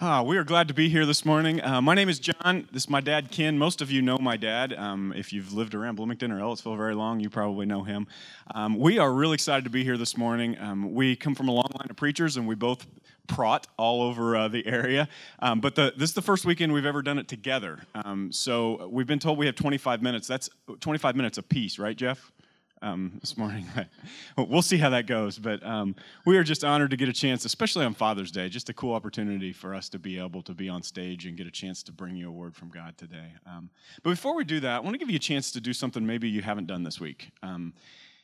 Ah, we are glad to be here this morning. Uh, my name is John. This is my dad, Ken. Most of you know my dad. Um, if you've lived around Bloomington or Ellettsville very long, you probably know him. Um, we are really excited to be here this morning. Um, we come from a long line of preachers, and we both prot all over uh, the area. Um, but the, this is the first weekend we've ever done it together. Um, so we've been told we have 25 minutes. That's 25 minutes apiece, right, Jeff? Um, this morning. we'll see how that goes. But um, we are just honored to get a chance, especially on Father's Day, just a cool opportunity for us to be able to be on stage and get a chance to bring you a word from God today. Um, but before we do that, I want to give you a chance to do something maybe you haven't done this week. Um,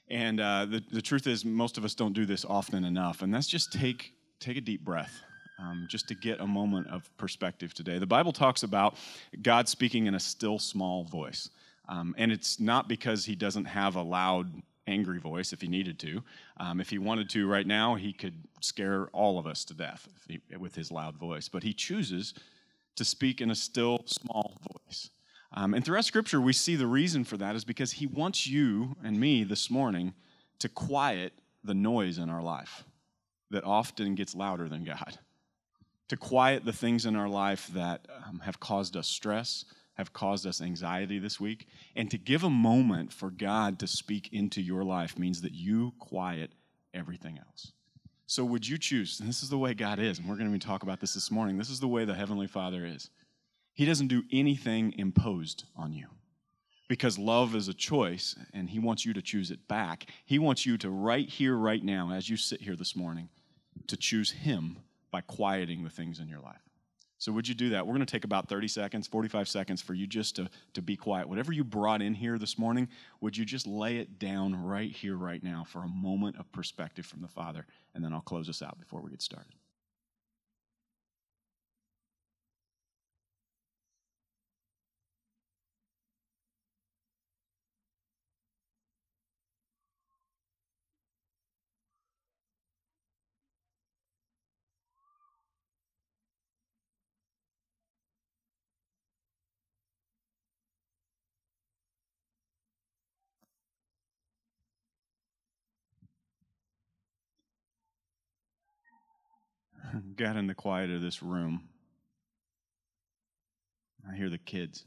and uh, the, the truth is, most of us don't do this often enough, and that's just take, take a deep breath. Um, just to get a moment of perspective today. The Bible talks about God speaking in a still small voice. Um, and it's not because he doesn't have a loud, angry voice if he needed to. Um, if he wanted to right now, he could scare all of us to death he, with his loud voice. But he chooses to speak in a still, small voice. Um, and throughout Scripture, we see the reason for that is because he wants you and me this morning to quiet the noise in our life that often gets louder than God, to quiet the things in our life that um, have caused us stress have caused us anxiety this week. And to give a moment for God to speak into your life means that you quiet everything else. So, would you choose? And this is the way God is, and we're going to talk about this this morning. This is the way the Heavenly Father is. He doesn't do anything imposed on you because love is a choice, and He wants you to choose it back. He wants you to, right here, right now, as you sit here this morning, to choose Him by quieting the things in your life. So, would you do that? We're going to take about 30 seconds, 45 seconds for you just to, to be quiet. Whatever you brought in here this morning, would you just lay it down right here, right now, for a moment of perspective from the Father? And then I'll close us out before we get started. got in the quiet of this room, I hear the kids.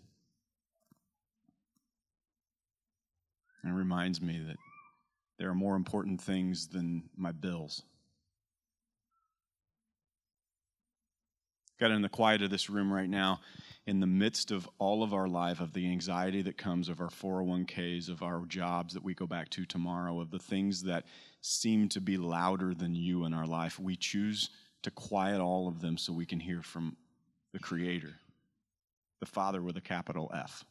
And it reminds me that there are more important things than my bills. Got in the quiet of this room right now, in the midst of all of our life, of the anxiety that comes of our 401ks, of our jobs that we go back to tomorrow, of the things that seem to be louder than you in our life, we choose to quiet all of them so we can hear from the Creator, the Father with a capital F.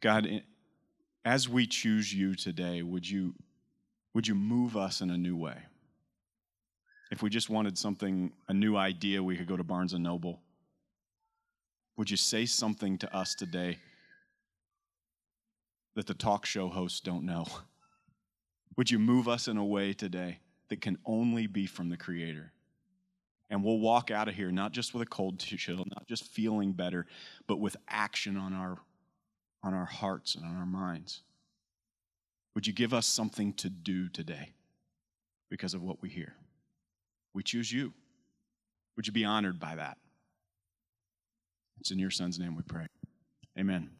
God, as we choose you today, would you, would you move us in a new way? If we just wanted something, a new idea, we could go to Barnes and Noble. Would you say something to us today that the talk show hosts don't know? Would you move us in a way today that can only be from the Creator? And we'll walk out of here not just with a cold chill, not just feeling better, but with action on our, on our hearts and on our minds. Would you give us something to do today because of what we hear? We choose you. Would you be honored by that? It's in your son's name we pray. Amen.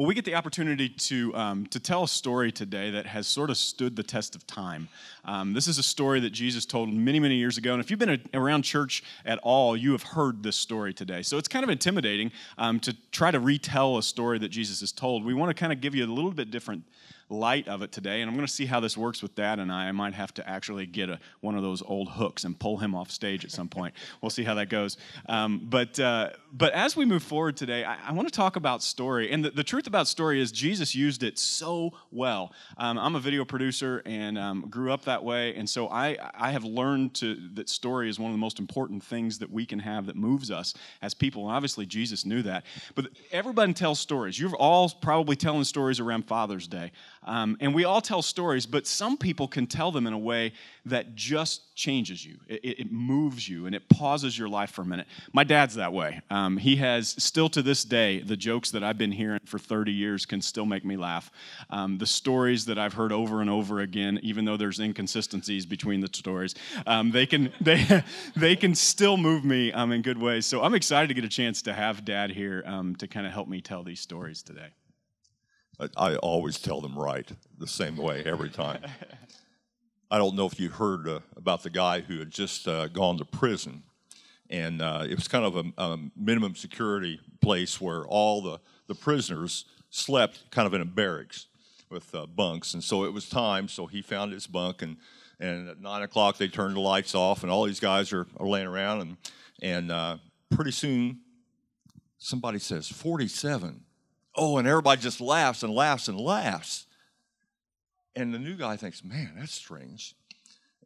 Well, we get the opportunity to, um, to tell a story today that has sort of stood the test of time. Um, this is a story that Jesus told many, many years ago. And if you've been around church at all, you have heard this story today. So it's kind of intimidating um, to try to retell a story that Jesus has told. We want to kind of give you a little bit different light of it today, and I'm going to see how this works with Dad and I. I might have to actually get a, one of those old hooks and pull him off stage at some point. We'll see how that goes. Um, but uh, but as we move forward today, I, I want to talk about story, and the, the, truth about story is Jesus used it so well. Um, I'm a video producer and um, grew up that way, and so I I have learned to that story is one of the most important things that we can have that moves us as people. And obviously Jesus knew that. But everybody tells stories. You're all probably telling stories around Father's Day. Um, and we all tell stories, but some people can tell them in a way that just changes you. It, it moves you and it pauses your life for a minute. My dad's that way. Um, he has, still to this day, the jokes that I've been hearing for 30 years can still make me laugh. Um, the stories that I've heard over and over again, even though there's inconsistencies between the stories, um, they, can, they, they can still move me um, in good ways. So I'm excited to get a chance to have dad here um, to kind of help me tell these stories today. I always tell them right the same way every time. I don't know if you heard uh, about the guy who had just uh, gone to prison, and uh, it was kind of a, a, minimum security place where all the, the prisoners slept kind of in a barracks with uh, bunks. And so it was time, so he found his bunk, and, and at 9 o'clock they turned the lights off, and all these guys are, are laying around, and, and uh, pretty soon somebody says, 47 oh, and everybody just laughs and laughs and laughs. And the new guy thinks, man, that's strange.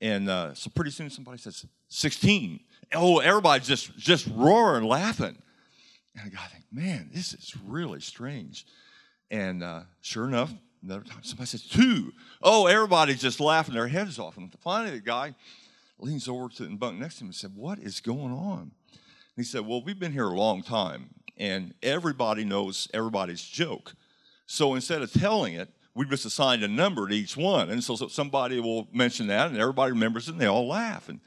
And uh, so pretty soon somebody says, 16. Oh, everybody's just, just roaring, laughing. And the guy thinks, man, this is really strange. And uh, sure enough, another time somebody says, two. Oh, everybody's just laughing their heads off. And finally the guy leans over to the bunk next to him and said, what is going on? And he said, well, we've been here a long time and everybody knows everybody's joke. So instead of telling it, we just assigned a number to each one. And so, so, somebody will mention that, and everybody remembers it, and they all laugh. And,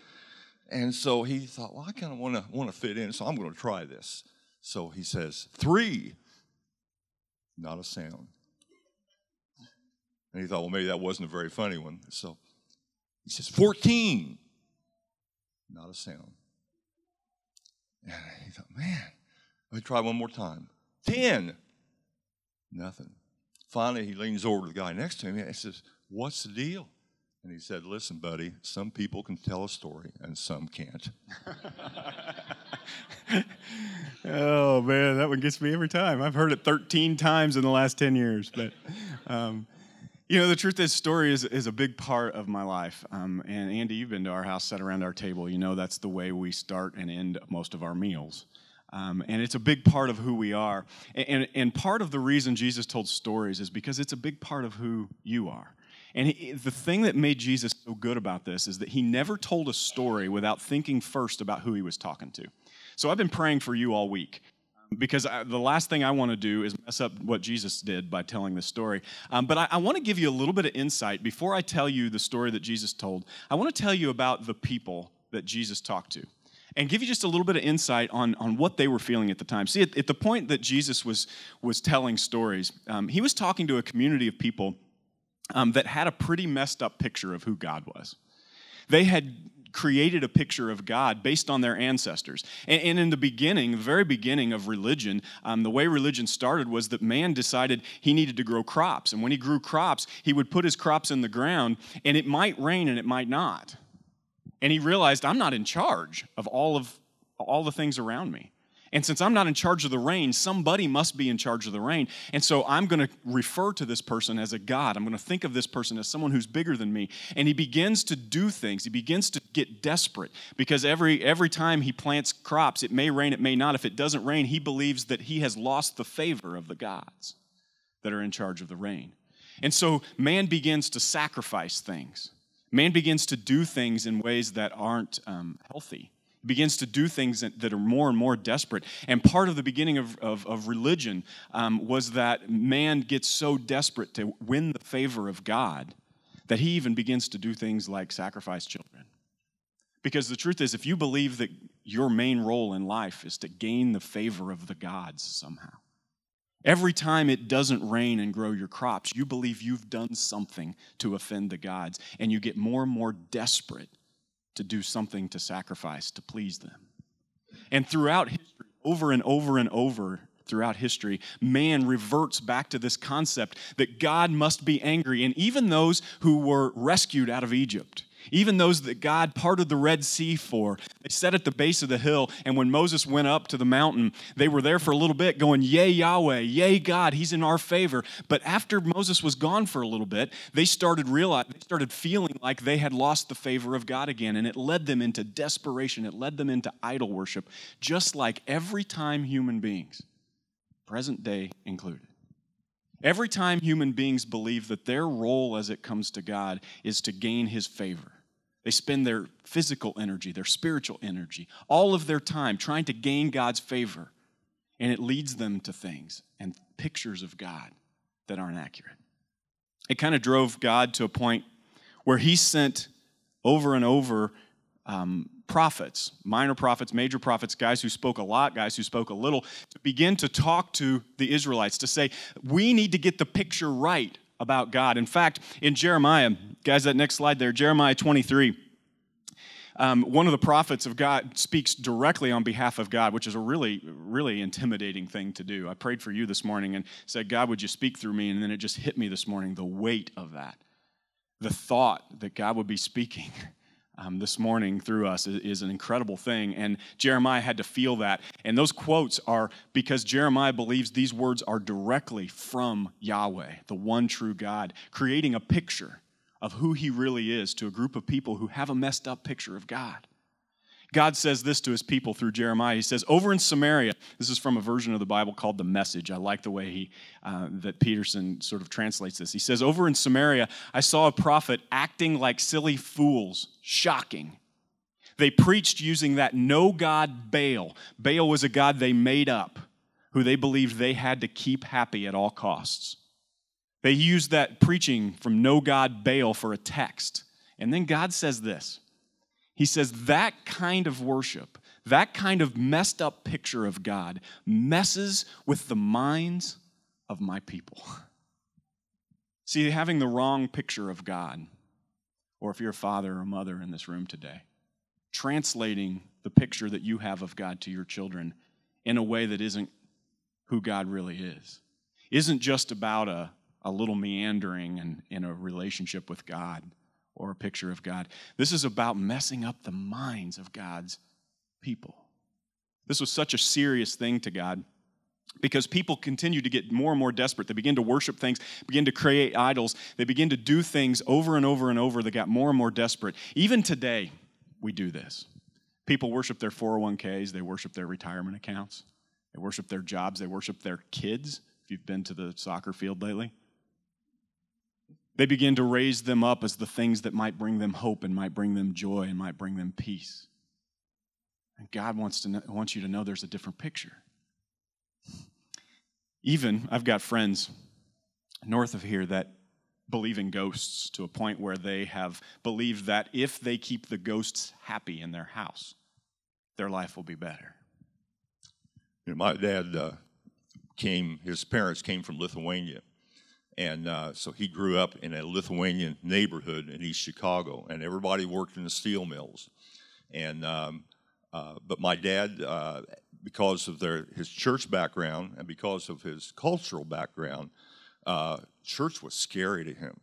and so he thought, well, I kind of want to want to fit in, so I'm going to try this. So he says, three, not a sound. And he thought, well, maybe that wasn't a very funny one. So he says, 14, not a sound. And he thought, man, let me try one more time. 10. Nothing. Finally, he leans over to the guy next to him and says, What's the deal? And he said, Listen, buddy, some people can tell a story and some can't. oh, man, that one gets me every time. I've heard it 13 times in the last 10 years. But, um, you know, the truth is, story is, is a big part of my life. Um, and Andy, you've been to our house, sat around our table. You know, that's the way we start and end most of our meals. Um, and it's a big part of who we are. And, and, part of the reason Jesus told stories is because it's a big part of who you are. And he, the thing that made Jesus so good about this is that he never told a story without thinking first about who he was talking to. So I've been praying for you all week because I, the last thing I want to do is mess up what Jesus did by telling this story. Um, but I, I want to give you a little bit of insight before I tell you the story that Jesus told. I want to tell you about the people that Jesus talked to and give you just a little bit of insight on, on what they were feeling at the time. See, at, at the point that Jesus was, was telling stories, um, he was talking to a community of people um, that had a pretty messed up picture of who God was. They had created a picture of God based on their ancestors. And, and in the beginning, the very beginning of religion, um, the way religion started was that man decided he needed to grow crops. And when he grew crops, he would put his crops in the ground, and it might rain and it might not. And he realized, I'm not in charge of all of all the things around me. And since I'm not in charge of the rain, somebody must be in charge of the rain. And so I'm going to refer to this person as a God. I'm going to think of this person as someone who's bigger than me. And he begins to do things. He begins to get desperate because every every time he plants crops, it may rain, it may not. If it doesn't rain, he believes that he has lost the favor of the gods that are in charge of the rain. And so man begins to sacrifice things. Man begins to do things in ways that aren't um, healthy. He begins to do things that are more and more desperate. And part of the beginning of, of, of religion um, was that man gets so desperate to win the favor of God that he even begins to do things like sacrifice children. Because the truth is, if you believe that your main role in life is to gain the favor of the gods somehow, Every time it doesn't rain and grow your crops, you believe you've done something to offend the gods, and you get more and more desperate to do something to sacrifice to please them. And throughout history, over and over and over throughout history, man reverts back to this concept that God must be angry. And even those who were rescued out of Egypt, even those that God parted the Red Sea for. They sat at the base of the hill, and when Moses went up to the mountain, they were there for a little bit going, Yay, Yahweh, yay, God, He's in our favor. But after Moses was gone for a little bit, they started realizing, they started feeling like they had lost the favor of God again, and it led them into desperation. It led them into idol worship, just like every time human beings, present day included. Every time human beings believe that their role as it comes to God is to gain his favor, they spend their physical energy, their spiritual energy, all of their time trying to gain God's favor. And it leads them to things and pictures of God that aren't accurate. It kind of drove God to a point where he sent over and over um, prophets, minor prophets, major prophets, guys who spoke a lot, guys who spoke a little, to begin to talk to the Israelites to say, we need to get the picture right about God. In fact, in Jeremiah, guys, that next slide there, Jeremiah 23. Um, one of the prophets of God speaks directly on behalf of God, which is a really, really intimidating thing to do. I prayed for you this morning and said, God, would you speak through me? And then it just hit me this morning the weight of that. The thought that God would be speaking um, this morning through us is, is, an incredible thing. And Jeremiah had to feel that. And those quotes are because Jeremiah believes these words are directly from Yahweh, the one true God, creating a picture of who he really is to a group of people who have a messed up picture of God. God says this to his people through Jeremiah. He says, Over in Samaria, this is from a version of the Bible called the Message. I like the way he, uh, that Peterson sort of translates this. He says, Over in Samaria, I saw a prophet acting like silly fools. Shocking. They preached using that no God Baal. Baal was a God they made up, who they believed they had to keep happy at all costs. They used that preaching from no God Baal for a text. And then God says this he says that kind of worship, that kind of messed up picture of God, messes with the minds of my people. See, having the wrong picture of God, or if you're a father or mother in this room today, translating the picture that you have of God to your children in a way that isn't who God really is, isn't just about a, a little meandering in, in a relationship with God or a picture of God. This is about messing up the minds of God's people. This was such a serious thing to God because people continue to get more and more desperate. They begin to worship things, begin to create idols, they begin to do things over and over and over. They got more and more desperate. Even today, we do this. People worship their 401ks, they worship their retirement accounts, they worship their jobs, they worship their kids. If you've been to the soccer field lately, they begin to raise them up as the things that might bring them hope and might bring them joy and might bring them peace. And God wants, to know, wants you to know there's a different picture. Even, I've got friends north of here that believe in ghosts to a point where they have believed that if they keep the ghosts happy in their house, their life will be better. You know, my dad uh, came, his parents came from Lithuania. And uh, so he grew up in a Lithuanian neighborhood in East Chicago, and everybody worked in the steel mills. And um, uh, but my dad, uh, because of their his church background and because of his cultural background, uh, church was scary to him.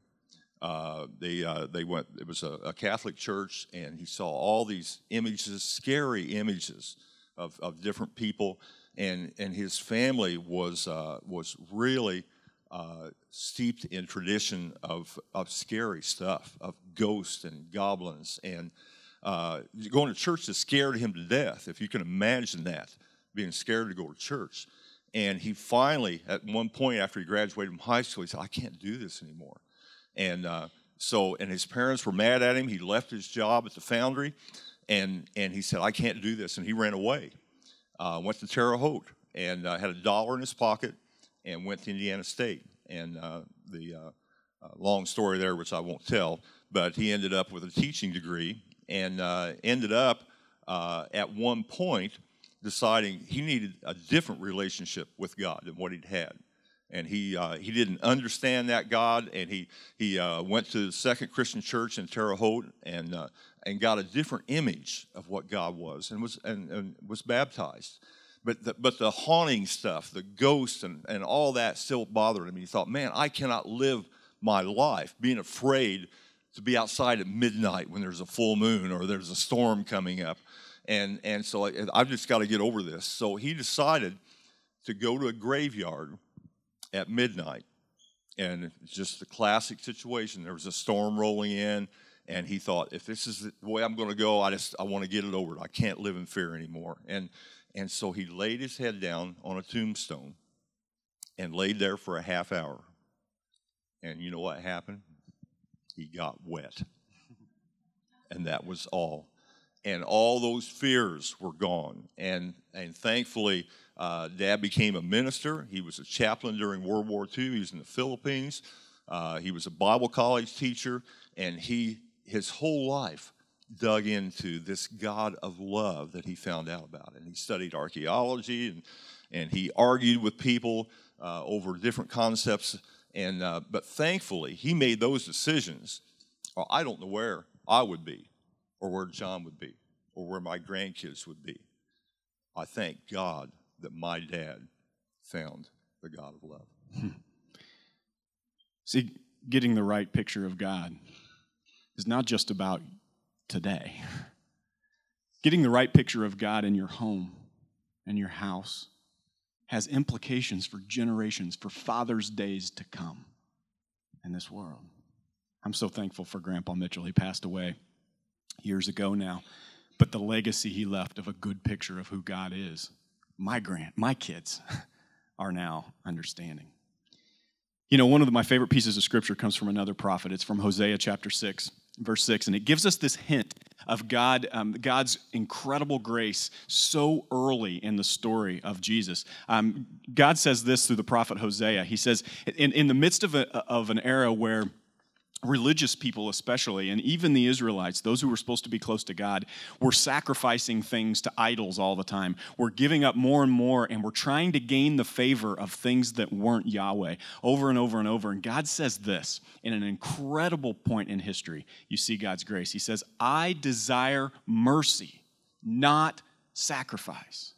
Uh, they uh, they went. It was a, a, Catholic church, and he saw all these images, scary images of, of different people, and and his family was was really uh, steeped in tradition of, of scary stuff, of ghosts and goblins. And uh, going to church has scared him to death, if you can imagine that, being scared to go to church. And he finally, at one point after he graduated from high school, he said, I can't do this anymore. And uh, so, and his parents were mad at him. He left his job at the foundry and, and he said, I can't do this. And he ran away, uh, went to Terre Haute and uh, had a dollar in his pocket and went to Indiana State. And uh, the uh, uh, long story there, which I won't tell, but he ended up with a teaching degree and uh, ended up uh, at one point deciding he needed a different relationship with God than what he'd had. And he, he didn't understand that God, and he, he went to the Second Christian Church in Terre Haute and, and got a different image of what God was and was, and, and was baptized. But the, but the haunting stuff, the ghosts and, and all that still bothered him. He thought, man, I cannot live my life being afraid to be outside at midnight when there's a full moon or there's a storm coming up. And, and so I, I've just got to get over this. So he decided to go to a graveyard at midnight. And just the classic situation. There was a storm rolling in, and he thought, if this is the way I'm going to go, I just I want to get it over. I can't live in fear anymore. And and so he laid his head down on a tombstone and laid there for a half hour. And you know what happened? He got wet. And that was all. And all those fears were gone. And, and thankfully, uh, Dad became a minister. He was a chaplain during World War II. He was in the Philippines. Uh, he was a Bible college teacher. And he, his whole life, dug into this God of love that he found out about. And he studied archaeology and, and he argued with people uh, over different concepts. And, uh, but thankfully, he made those decisions. Or I don't know where I would be, or where John would be, or where my grandkids would be. I thank God that my dad found the God of love. See, getting the right picture of God is not just about today. Getting the right picture of God in your home and your house has implications for generations, for Father's days to come in this world. I'm so thankful for Grandpa Mitchell. He passed away years ago now, but the legacy he left of a good picture of who God is, my grand, my kids are now understanding. You know, one of my favorite pieces of scripture comes from another prophet. It's from Hosea chapter 6 verse 6 and it gives us this hint of god um, god's incredible grace so early in the story of jesus. Um, god says this through the prophet hosea. He says in, in the midst of, a, of an era where religious people especially and even the israelites those who were supposed to be close to god were sacrificing things to idols all the time. We're giving up more and more and we're trying to gain the favor of things that weren't yahweh over and over and over. And god says this in an incredible point in history. You see god's grace. He says i desire mercy not sacrifice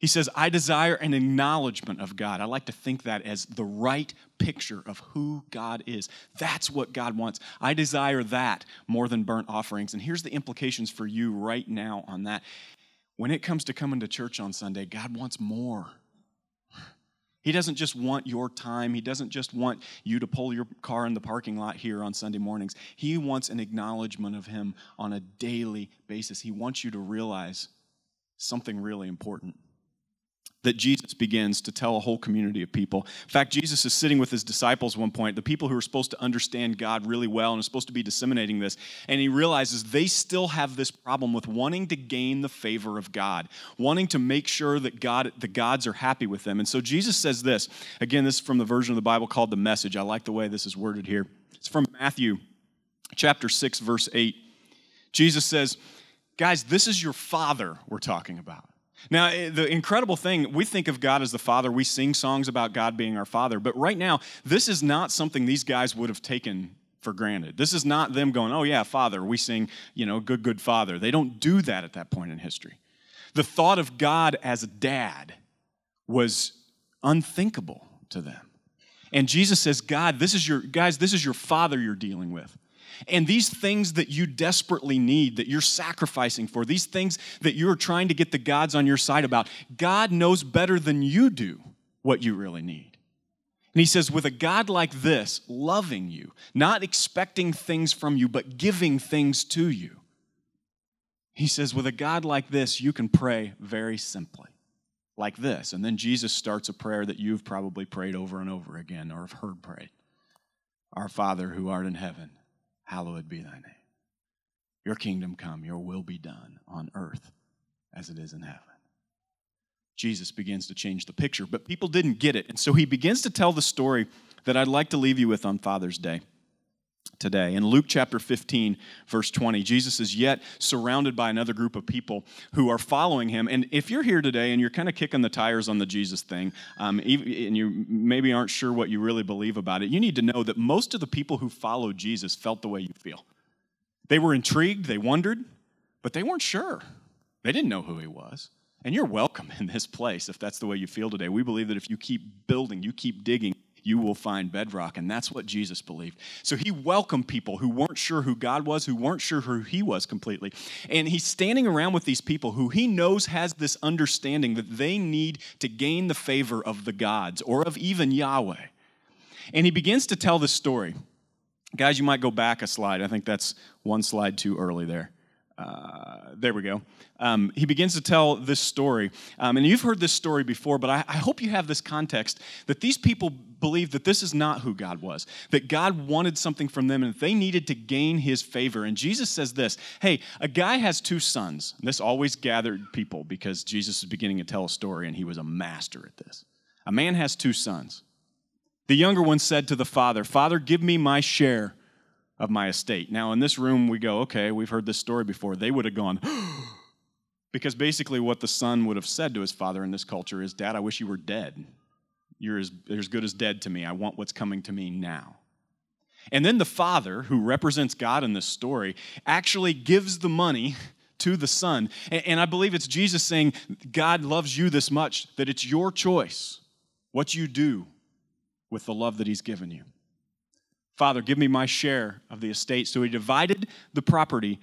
he says, I desire an acknowledgement of God. I like to think that as the right picture of who God is. That's what God wants. I desire that more than burnt offerings. And here's the implications for you right now on that. When it comes to coming to church on Sunday, God wants more. He doesn't just want your time. He doesn't just want you to pull your car in the parking lot here on Sunday mornings. He wants an acknowledgement of Him on a daily basis. He wants you to realize something really important that Jesus begins to tell a whole community of people. In fact, Jesus is sitting with his disciples one point, the people who are supposed to understand God really well and are supposed to be disseminating this, and he realizes they still have this problem with wanting to gain the favor of God, wanting to make sure that God the gods are happy with them. And so Jesus says this. Again, this is from the version of the Bible called the Message. I like the way this is worded here. It's from Matthew chapter 6 verse 8. Jesus says, "Guys, this is your father we're talking about." Now, eh, the incredible thing, we think of God as the Father. We sing songs about God being our Father. But right now, this is not something these guys would have taken for granted. This is not them going, oh, yeah, Father. We sing, you know, good, good Father. They don't do that at that point in history. The thought of God as a dad was unthinkable to them. And Jesus says, God, this is your, guys, this is your Father you're dealing with. And these things that you desperately need, that you're sacrificing for, these things that you're trying to get the gods on your side about, God knows better than you do what you really need. And he says, with a God like this, loving you, not expecting things from you, but giving things to you, he says, with a God like this, you can pray very simply, like this. And then Jesus starts a prayer that you've probably prayed over and over again or have heard prayed Our Father who art in heaven hallowed be thy name. Your kingdom come, your will be done on earth as it is in heaven. Jesus begins to change the picture, but people didn't get it. And so he begins to tell the story that I'd like to leave you with on Father's Day today. In Luke chapter 15, verse 20, Jesus is yet surrounded by another group of people who are following him. And if you're here today and you're kind of kicking the tires on the Jesus thing, um, and you maybe aren't sure what you really believe about it, you need to know that most of the people who followed Jesus felt the way you feel. They were intrigued, they wondered, but they weren't sure. They didn't know who he was. And you're welcome in this place if that's the way you feel today. We believe that if you keep building, you keep digging, you will find bedrock. And that's what Jesus believed. So he welcomed people who weren't sure who God was, who weren't sure who he was completely. And he's standing around with these people who he knows has this understanding that they need to gain the favor of the gods or of even Yahweh. And he begins to tell this story. Guys, you might go back a slide. I think that's one slide too early there. Uh, there we go. Um, he begins to tell this story. Um, and you've heard this story before, but I, I, hope you have this context that these people believed that this is not who God was, that God wanted something from them and they needed to gain his favor. And Jesus says this Hey, a guy has two sons. And this always gathered people because Jesus is beginning to tell a story and he was a master at this. A man has two sons. The younger one said to the father, Father, give me my share of my estate. Now, in this room, we go, okay, we've heard this story before. They would have gone, because basically what the son would have said to his father in this culture is, Dad, I wish you were dead. You're as, as good as dead to me. I want what's coming to me now. And then the father, who represents God in this story, actually gives the money to the son. And, and I believe it's Jesus saying, God loves you this much that it's your choice what you do with the love that he's given you. Father, give me my share of the estate. So he divided the property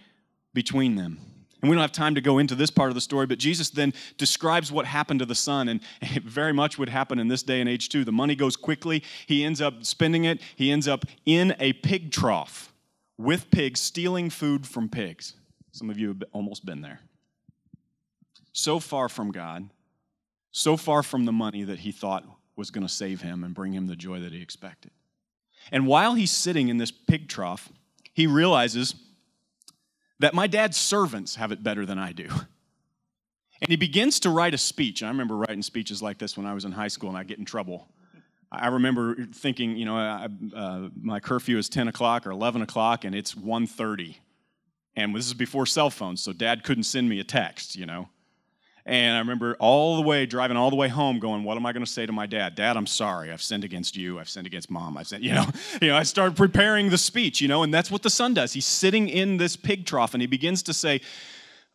between them. And we don't have time to go into this part of the story, but Jesus then describes what happened to the son, and it very much would happen in this day and age too. The money goes quickly, he ends up spending it, he ends up in a pig trough with pigs, stealing food from pigs. Some of you have almost been there. So far from God, so far from the money that he thought was going to save him and bring him the joy that he expected. And while he's sitting in this pig trough, he realizes that my dad's servants have it better than I do. And he begins to write a speech. I remember writing speeches like this when I was in high school and I get in trouble. I remember thinking, you know, I, uh, my curfew is 10 o'clock or 11 o'clock and it's 1.30. And this is before cell phones, so dad couldn't send me a text, you know. And I remember all the way, driving all the way home, going, What am I going to say to my dad? Dad, I'm sorry. I've sinned against you. I've sinned against mom. I've sinned, you know. you know, I started preparing the speech, you know, and that's what the son does. He's sitting in this pig trough and he begins to say,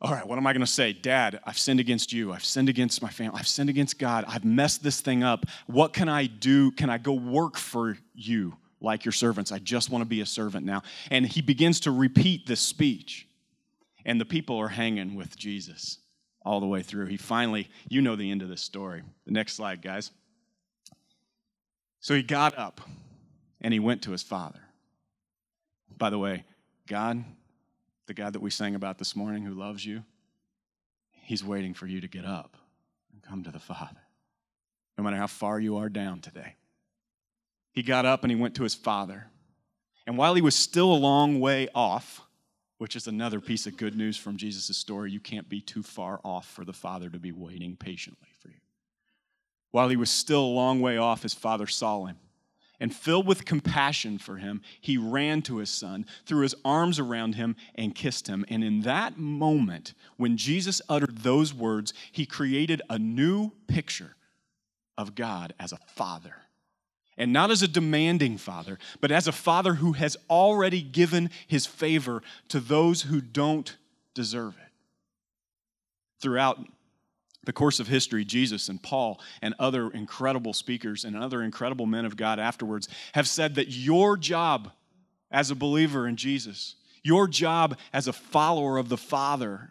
all right, what am I going to say? Dad, I've sinned against you. I've sinned against my family. I've sinned against God. I've messed this thing up. What can I do? Can I go work for you like your servants? I just want to be a servant now. And he begins to repeat this speech. And the people are hanging with Jesus all the way through. He finally, you know the end of this story. The next slide, guys. So he got up and he went to his father. By the way, God, the God that we sang about this morning who loves you, he's waiting for you to get up and come to the Father, no matter how far you are down today. He got up and he went to his father. And while he was still a long way off, which is another piece of good news from Jesus' story. You can't be too far off for the Father to be waiting patiently for you. While he was still a long way off, his father saw him. And filled with compassion for him, he ran to his son, threw his arms around him, and kissed him. And in that moment, when Jesus uttered those words, he created a new picture of God as a father and not as a demanding father, but as a father who has already given his favor to those who don't deserve it. Throughout the course of history, Jesus and Paul and other incredible speakers and other incredible men of God afterwards have said that your job as a believer in Jesus, your job as a follower of the Father,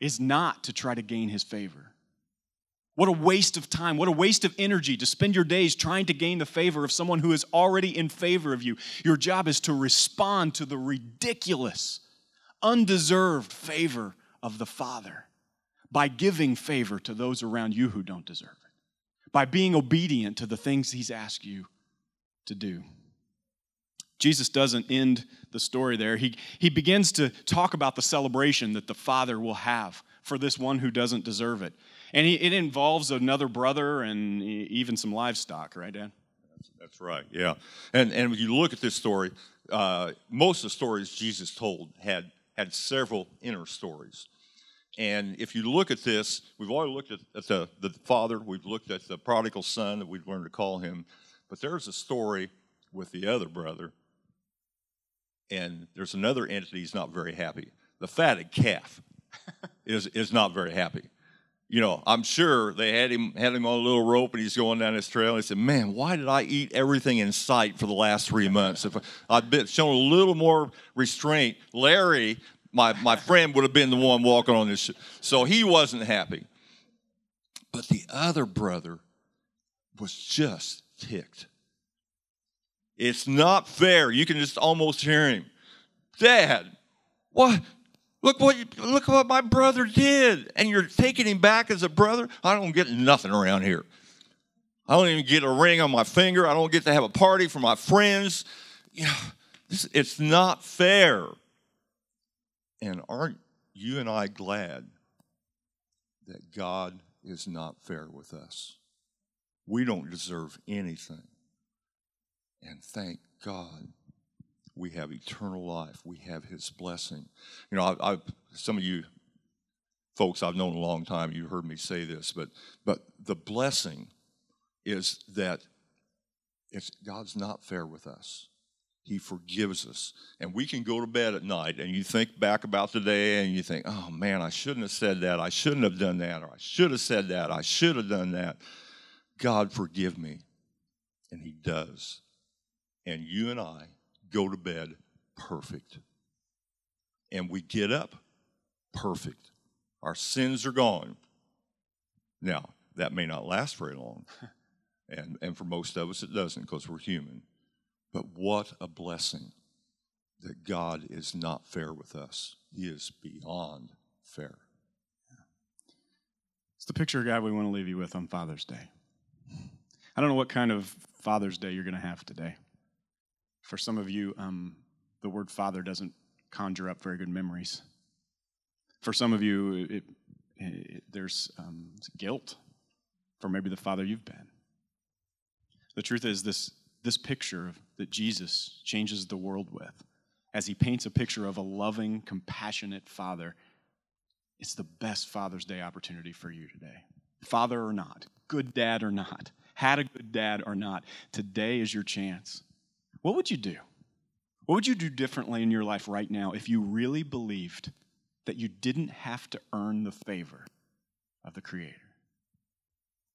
is not to try to gain his favor what a waste of time. What a waste of energy to spend your days trying to gain the favor of someone who is already in favor of you. Your job is to respond to the ridiculous, undeserved favor of the Father by giving favor to those around you who don't deserve it, by being obedient to the things He's asked you to do. Jesus doesn't end the story there. He, he begins to talk about the celebration that the Father will have for this one who doesn't deserve it. And he, it involves another brother and even some livestock, right, Dad? That's, that's right, yeah. And, and when you look at this story, uh, most of the stories Jesus told had, had several inner stories. And if you look at this, we've already looked at, at the, the father, we've looked at the prodigal son that we've learned to call him, but there's a story with the other brother, and there's another entity he's not very happy. The fatted calf is, is not very happy you know, I'm sure they had him had him on a little rope and he's going down this trail. And he said, "Man, why did I eat everything in sight for the last three months? If I'd been shown a little more restraint, Larry, my my friend, would have been the one walking on this." So he wasn't happy. But the other brother was just ticked. It's not fair. You can just almost hear him, Dad. What? Look what look what my brother did, and you're taking him back as a brother. I don't get nothing around here. I don't even get a ring on my finger. I don't get to have a party for my friends. You know, this, it's not fair. And aren't you and I glad that God is not fair with us? We don't deserve anything. And thank God we have eternal life. We have His blessing. You know, I, I, some of you folks I've known a long time, you heard me say this, but but the blessing is that it's God's not fair with us. He forgives us. And we can go to bed at night and you think back about the day and you think, oh man, I shouldn't have said that. I shouldn't have done that. Or I should have said that. I should have done that. God, forgive me. And He does. And you and I go to bed perfect. And we get up perfect. Our sins are gone. Now, that may not last very long. And, and for most of us, it doesn't because we're human. But what a blessing that God is not fair with us. He is beyond fair. It's the picture of God we want to leave you with on Father's Day. I don't know what kind of Father's Day you're going to have today. For some of you, um, the word father doesn't conjure up very good memories. For some of you, it, it, there's um, guilt for maybe the father you've been. The truth is, this, this picture that Jesus changes the world with, as he paints a picture of a loving, compassionate father, it's the best Father's Day opportunity for you today. Father or not, good dad or not, had a good dad or not, today is your chance what would you do? What would you do differently in your life right now if you really believed that you didn't have to earn the favor of the Creator?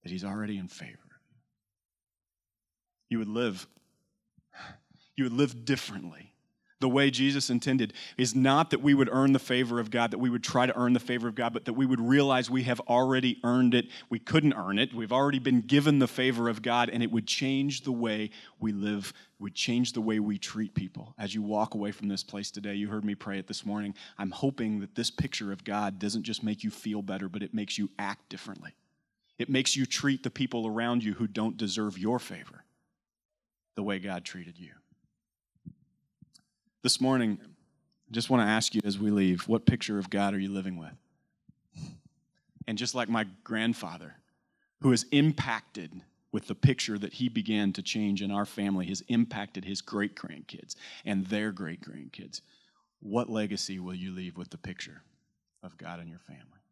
That He's already in favor? You would live, you would live differently the way Jesus intended is not that we would earn the favor of God, that we would try to earn the favor of God, but that we would realize we have already earned it. We couldn't earn it. We've already been given the favor of God, and it would change the way we live, it would change the way we treat people. As you walk away from this place today, you heard me pray it this morning. I'm hoping that this picture of God doesn't just make you feel better, but it makes you act differently. It makes you treat the people around you who don't deserve your favor the way God treated you. This morning, I just want to ask you as we leave what picture of God are you living with? And just like my grandfather, who has impacted with the picture that he began to change in our family, has impacted his great grandkids and their great grandkids, what legacy will you leave with the picture of God in your family?